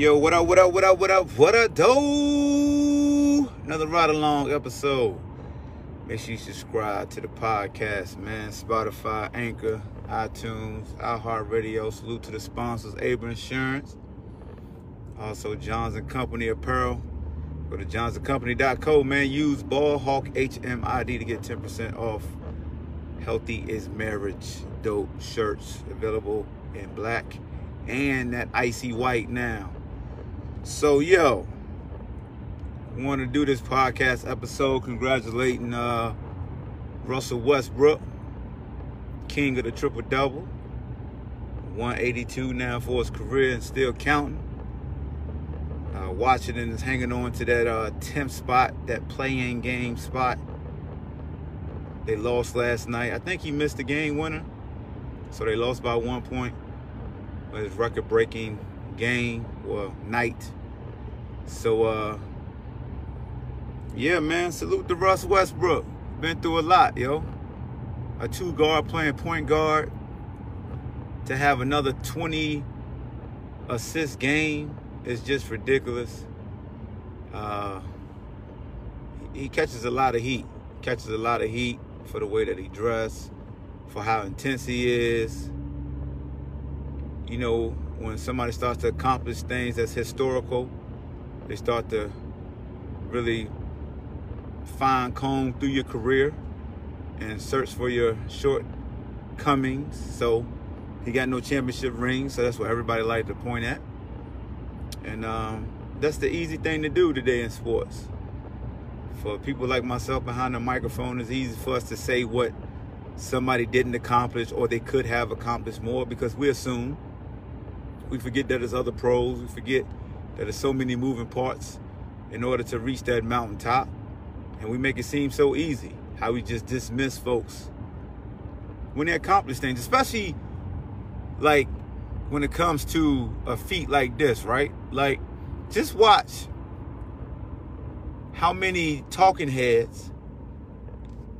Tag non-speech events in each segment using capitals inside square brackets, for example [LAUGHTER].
Yo, what up, what up, what up, what up, what up, do? Another ride along episode. Make sure you subscribe to the podcast, man. Spotify, Anchor, iTunes, iHeartRadio. Salute to the sponsors, Able Insurance. Also, Johns and Company Apparel. Go to johnsandcompany.co, man. Use Ballhawk HMID to get 10% off. Healthy is marriage. Dope shirts available in black and that icy white now. So, yo, want to do this podcast episode congratulating uh, Russell Westbrook, king of the triple double. 182 now for his career and still counting. Uh, Washington is hanging on to that uh, 10th spot, that play-in game spot. They lost last night. I think he missed the game winner, so they lost by one point. But his record-breaking game or night. So, uh, yeah, man, salute to Russ Westbrook. Been through a lot, yo. A two guard playing point guard. To have another 20 assist game is just ridiculous. Uh, he catches a lot of heat. Catches a lot of heat for the way that he dressed, for how intense he is. You know, when somebody starts to accomplish things that's historical, they start to really fine comb through your career and search for your shortcomings. So he got no championship rings, so that's what everybody like to point at. And um, that's the easy thing to do today in sports. For people like myself behind the microphone, it's easy for us to say what somebody didn't accomplish or they could have accomplished more because we assume. We forget that there's other pros. We forget that there's so many moving parts in order to reach that mountaintop. And we make it seem so easy how we just dismiss folks when they accomplish things, especially like when it comes to a feat like this, right? Like, just watch how many talking heads,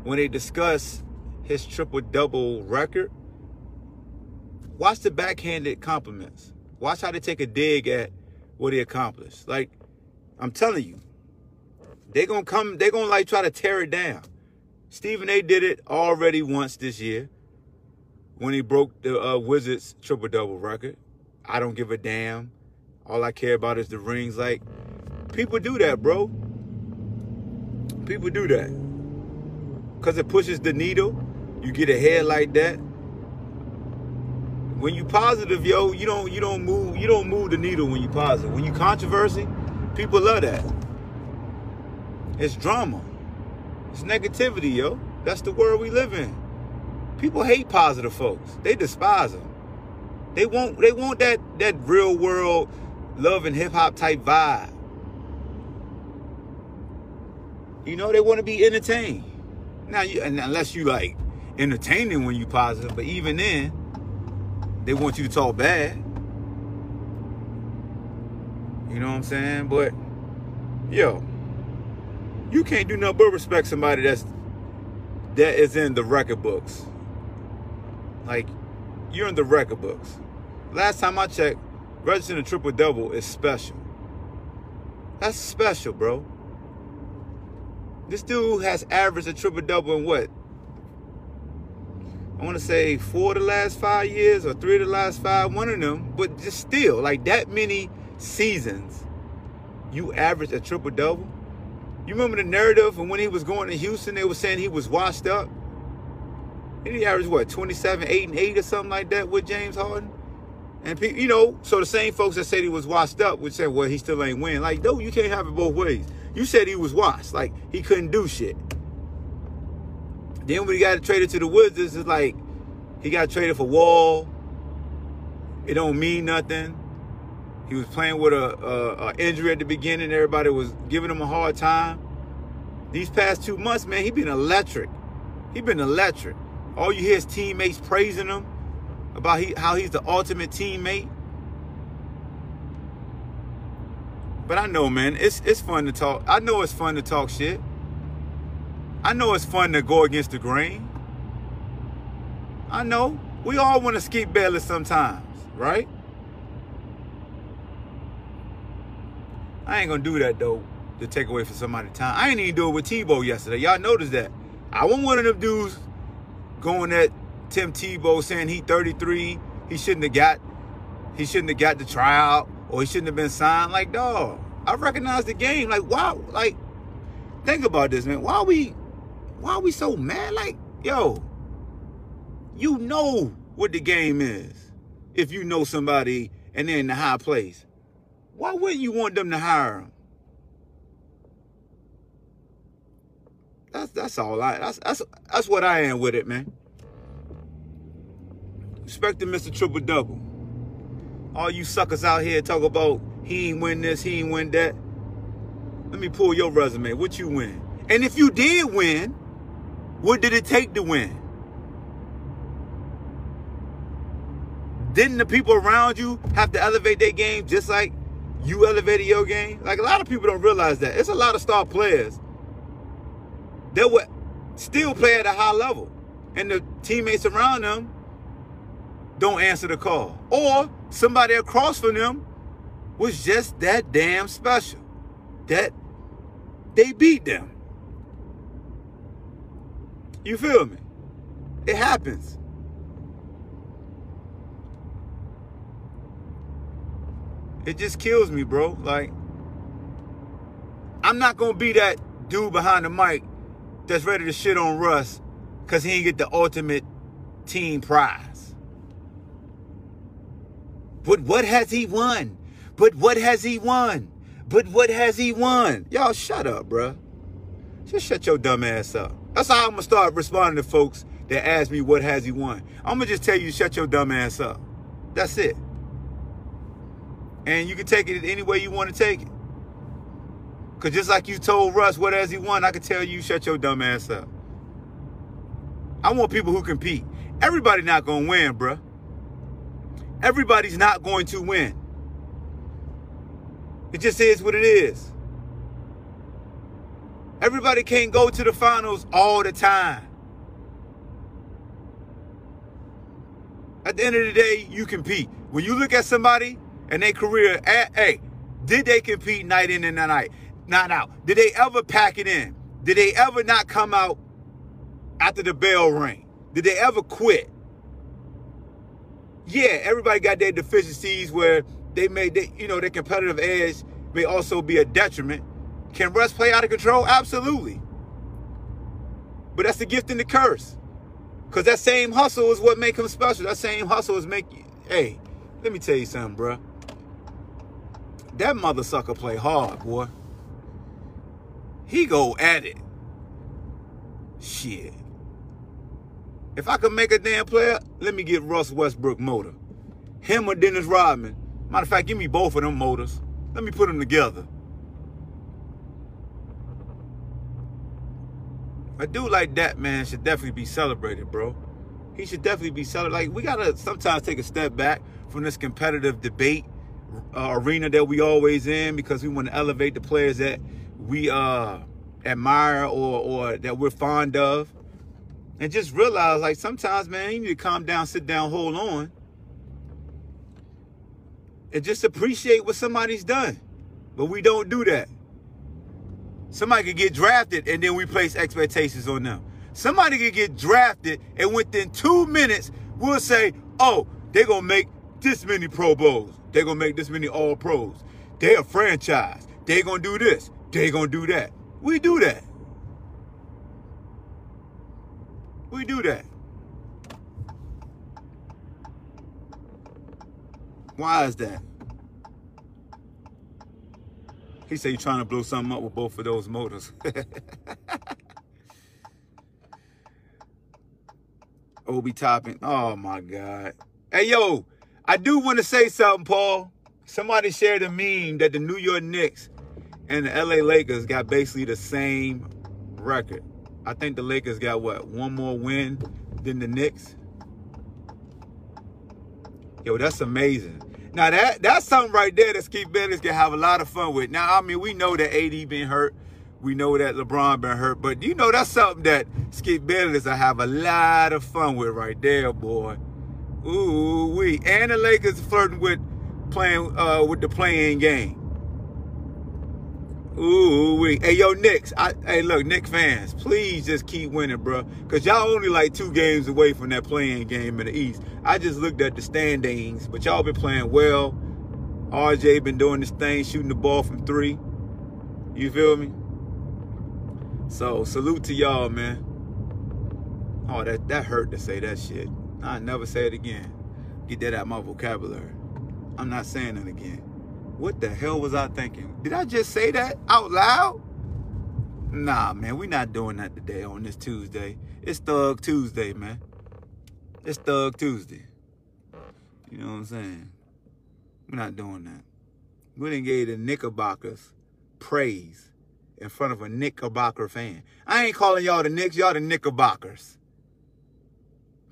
when they discuss his triple double record, watch the backhanded compliments. Watch how they take a dig at what he accomplished. Like, I'm telling you, they're gonna come, they're gonna like try to tear it down. Stephen A did it already once this year when he broke the uh, Wizards triple double record. I don't give a damn. All I care about is the rings. Like, people do that, bro. People do that. Because it pushes the needle. You get a head like that. When you positive, yo, you don't you don't move you don't move the needle when you positive. When you controversy, people love that. It's drama. It's negativity, yo. That's the world we live in. People hate positive folks. They despise them. They want they want that that real world love and hip hop type vibe. You know, they want to be entertained. Now, you, unless you like entertaining when you positive, but even then, they want you to talk bad. You know what I'm saying? But yo, you can't do nothing but respect somebody that's that is in the record books. Like you're in the record books. Last time I checked, registering a triple double is special. That's special, bro. This dude has averaged a triple double in what? I want to say four of the last five years or three of the last five, one of them, but just still, like that many seasons, you average a triple double. You remember the narrative and when he was going to Houston, they were saying he was washed up. And he averaged what, 27, 8, and 8 or something like that with James Harden? And you know, so the same folks that said he was washed up would say, well, he still ain't win. Like, no, you can't have it both ways. You said he was washed, like he couldn't do shit. Then when he got traded to the Wizards, it's like he got traded for Wall. It don't mean nothing. He was playing with a, a, a injury at the beginning. Everybody was giving him a hard time. These past two months, man, he been electric. He been electric. All you hear is teammates praising him about he, how he's the ultimate teammate. But I know, man, it's it's fun to talk. I know it's fun to talk shit. I know it's fun to go against the grain. I know. We all want to skip Bayless sometimes, right? I ain't gonna do that though to take away from somebody's time. I ain't even do it with Tebow yesterday. Y'all noticed that. I wasn't one of them dudes going at Tim Tebow saying he 33, he shouldn't have got he shouldn't have got the tryout or he shouldn't have been signed. Like, dog, I recognize the game. Like, wow, like, think about this, man. Why we why are we so mad? Like, yo, you know what the game is if you know somebody and they're in the high place. Why wouldn't you want them to hire them? That's that's all I that's that's that's what I am with it, man. Respect to Mr. Triple Double. All you suckers out here talk about he ain't win this, he ain't win that. Let me pull your resume. What you win? And if you did win, what did it take to win? Didn't the people around you have to elevate their game just like you elevated your game? Like a lot of people don't realize that. It's a lot of star players that would still play at a high level. And the teammates around them don't answer the call. Or somebody across from them was just that damn special that they beat them. You feel me? It happens. It just kills me, bro. Like, I'm not gonna be that dude behind the mic that's ready to shit on Russ because he didn't get the ultimate team prize. But what has he won? But what has he won? But what has he won? Y'all shut up, bruh. Just shut your dumb ass up. That's how I'm gonna start responding to folks that ask me what has he won. I'm gonna just tell you, shut your dumb ass up. That's it. And you can take it any way you want to take it. Cause just like you told Russ what has he won, I can tell you, shut your dumb ass up. I want people who compete. Everybody not gonna win, bruh. Everybody's not going to win. It just is what it is. Everybody can't go to the finals all the time. At the end of the day, you compete. When you look at somebody and their career, eh, hey, did they compete night in and night, not out? Did they ever pack it in? Did they ever not come out after the bell ring? Did they ever quit? Yeah, everybody got their deficiencies where they made, they, you know, their competitive edge may also be a detriment. Can Russ play out of control? Absolutely. But that's the gift and the curse. Because that same hustle is what make him special. That same hustle is make you, hey, let me tell you something, bro. That mother sucker play hard, boy. He go at it. Shit. If I could make a damn player, let me get Russ Westbrook motor. Him or Dennis Rodman. Matter of fact, give me both of them motors. Let me put them together. A dude like that, man, should definitely be celebrated, bro. He should definitely be celebrated. Like, we got to sometimes take a step back from this competitive debate uh, arena that we always in because we want to elevate the players that we uh, admire or, or that we're fond of. And just realize, like, sometimes, man, you need to calm down, sit down, hold on. And just appreciate what somebody's done. But we don't do that. Somebody could get drafted and then we place expectations on them. Somebody could get drafted and within two minutes, we'll say, oh, they're going to make this many Pro Bowls. They're going to make this many All Pros. They're a franchise. They're going to do this. They're going to do that. We do that. We do that. Why is that? He said he's trying to blow something up with both of those motors. [LAUGHS] Obi Toppin. Oh my God. Hey yo, I do want to say something, Paul. Somebody shared a meme that the New York Knicks and the LA Lakers got basically the same record. I think the Lakers got what, one more win than the Knicks? Yo, that's amazing. Now that that's something right there that Skip Bayless can have a lot of fun with. Now, I mean, we know that AD been hurt. We know that LeBron been hurt. But you know that's something that Skip Bayless will have a lot of fun with right there, boy. Ooh, we and the Lakers flirting with playing uh with the play-in game. Ooh. Hey, yo, Knicks. I, hey, look, Knicks fans, please just keep winning, bro. Because y'all only like two games away from that play-in game in the East. I just looked at the standings, but y'all been playing well. RJ been doing this thing, shooting the ball from three. You feel me? So, salute to y'all, man. Oh, that, that hurt to say that shit. I never say it again. Get that out of my vocabulary. I'm not saying it again. What the hell was I thinking? Did I just say that out loud? Nah, man, we not doing that today on this Tuesday. It's Thug Tuesday, man. It's Thug Tuesday. You know what I'm saying? We're not doing that. We didn't give the Knickerbockers praise in front of a Knickerbocker fan. I ain't calling y'all the Knicks, y'all the Knickerbockers.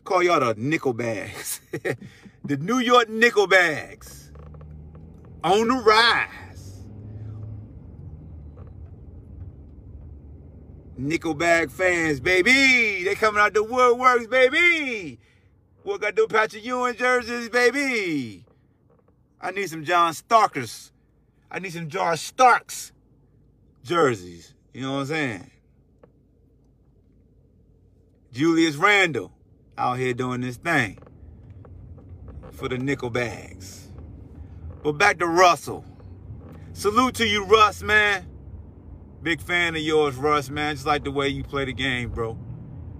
Call y'all the Nickelbags. [LAUGHS] the New York Nickelbags on the rise. Nickelback fans, baby. They coming out the woodworks, baby. What got the Patrick Ewing jerseys, baby? I need some John Starkers. I need some John Starks jerseys. You know what I'm saying? Julius Randle out here doing this thing for the nickel bags. But back to Russell. Salute to you, Russ, man. Big fan of yours, Russ, man. Just like the way you play the game, bro.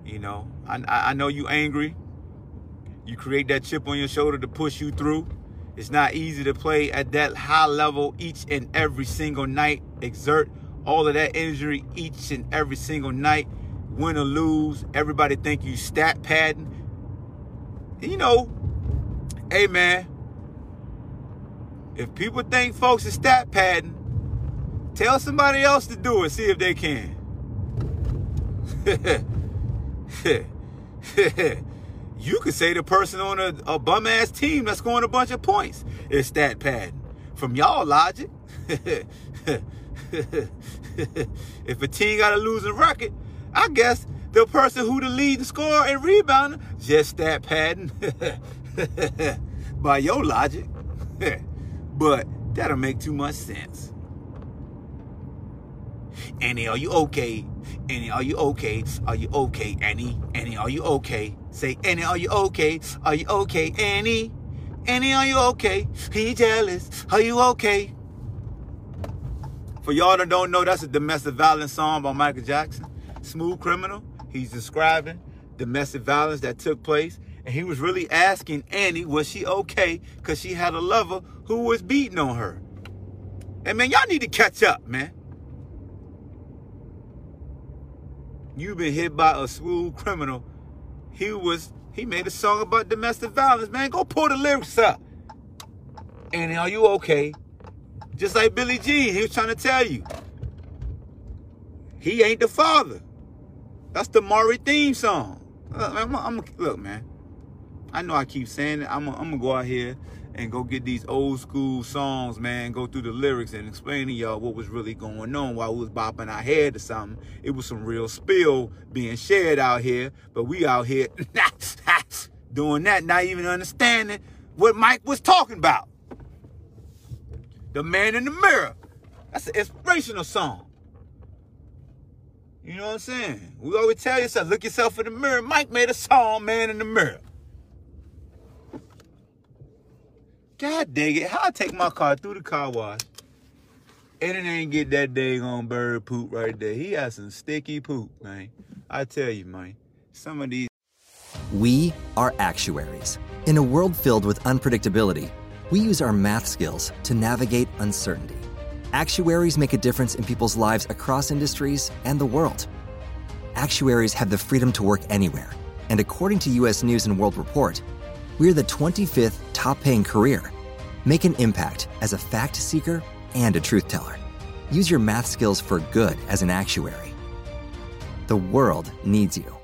You know, I, I know you angry. You create that chip on your shoulder to push you through. It's not easy to play at that high level each and every single night. Exert all of that injury each and every single night. Win or lose. Everybody think you stat padding. You know, hey man, if people think folks are stat padding, tell somebody else to do it. See if they can. [LAUGHS] you could say the person on a, a bum ass team that's scoring a bunch of points is stat padding. From y'all logic. [LAUGHS] if a team got a losing record, I guess the person who the lead scorer and rebounder just stat padding. [LAUGHS] By your logic. But that'll make too much sense. Annie, are you okay? Annie, are you okay? Are you okay, Annie? Annie, are you okay? Say, Annie, are you okay? Are you okay, Annie? Annie, are you okay? He jealous? Are you okay? For y'all that don't know, that's a domestic violence song by Michael Jackson. Smooth Criminal. He's describing domestic violence that took place and he was really asking Annie, was she okay? Because she had a lover who was beating on her. And man, y'all need to catch up, man. You've been hit by a smooth criminal. He was, he made a song about domestic violence, man. Go pull the lyrics up. Annie, are you okay? Just like Billie Jean, he was trying to tell you. He ain't the father. That's the Maury theme song. Uh, I'm, I'm, look, man. I know I keep saying it. I'm, gonna go out here and go get these old school songs, man, go through the lyrics and explain to y'all what was really going on while we was bopping our head to something. It was some real spill being shared out here, but we out here [LAUGHS] doing that, not even understanding what Mike was talking about. The man in the mirror. That's an inspirational song. You know what I'm saying? We always tell yourself, look yourself in the mirror. Mike made a song, Man in the Mirror. God dang it. How I take my car through the car wash and it ain't get that dang on bird poop right there. He has some sticky poop, man. I tell you, man. Some of these. We are actuaries. In a world filled with unpredictability, we use our math skills to navigate uncertainty. Actuaries make a difference in people's lives across industries and the world. Actuaries have the freedom to work anywhere. And according to US News and World Report, we're the 25th top paying career. Make an impact as a fact seeker and a truth teller. Use your math skills for good as an actuary. The world needs you.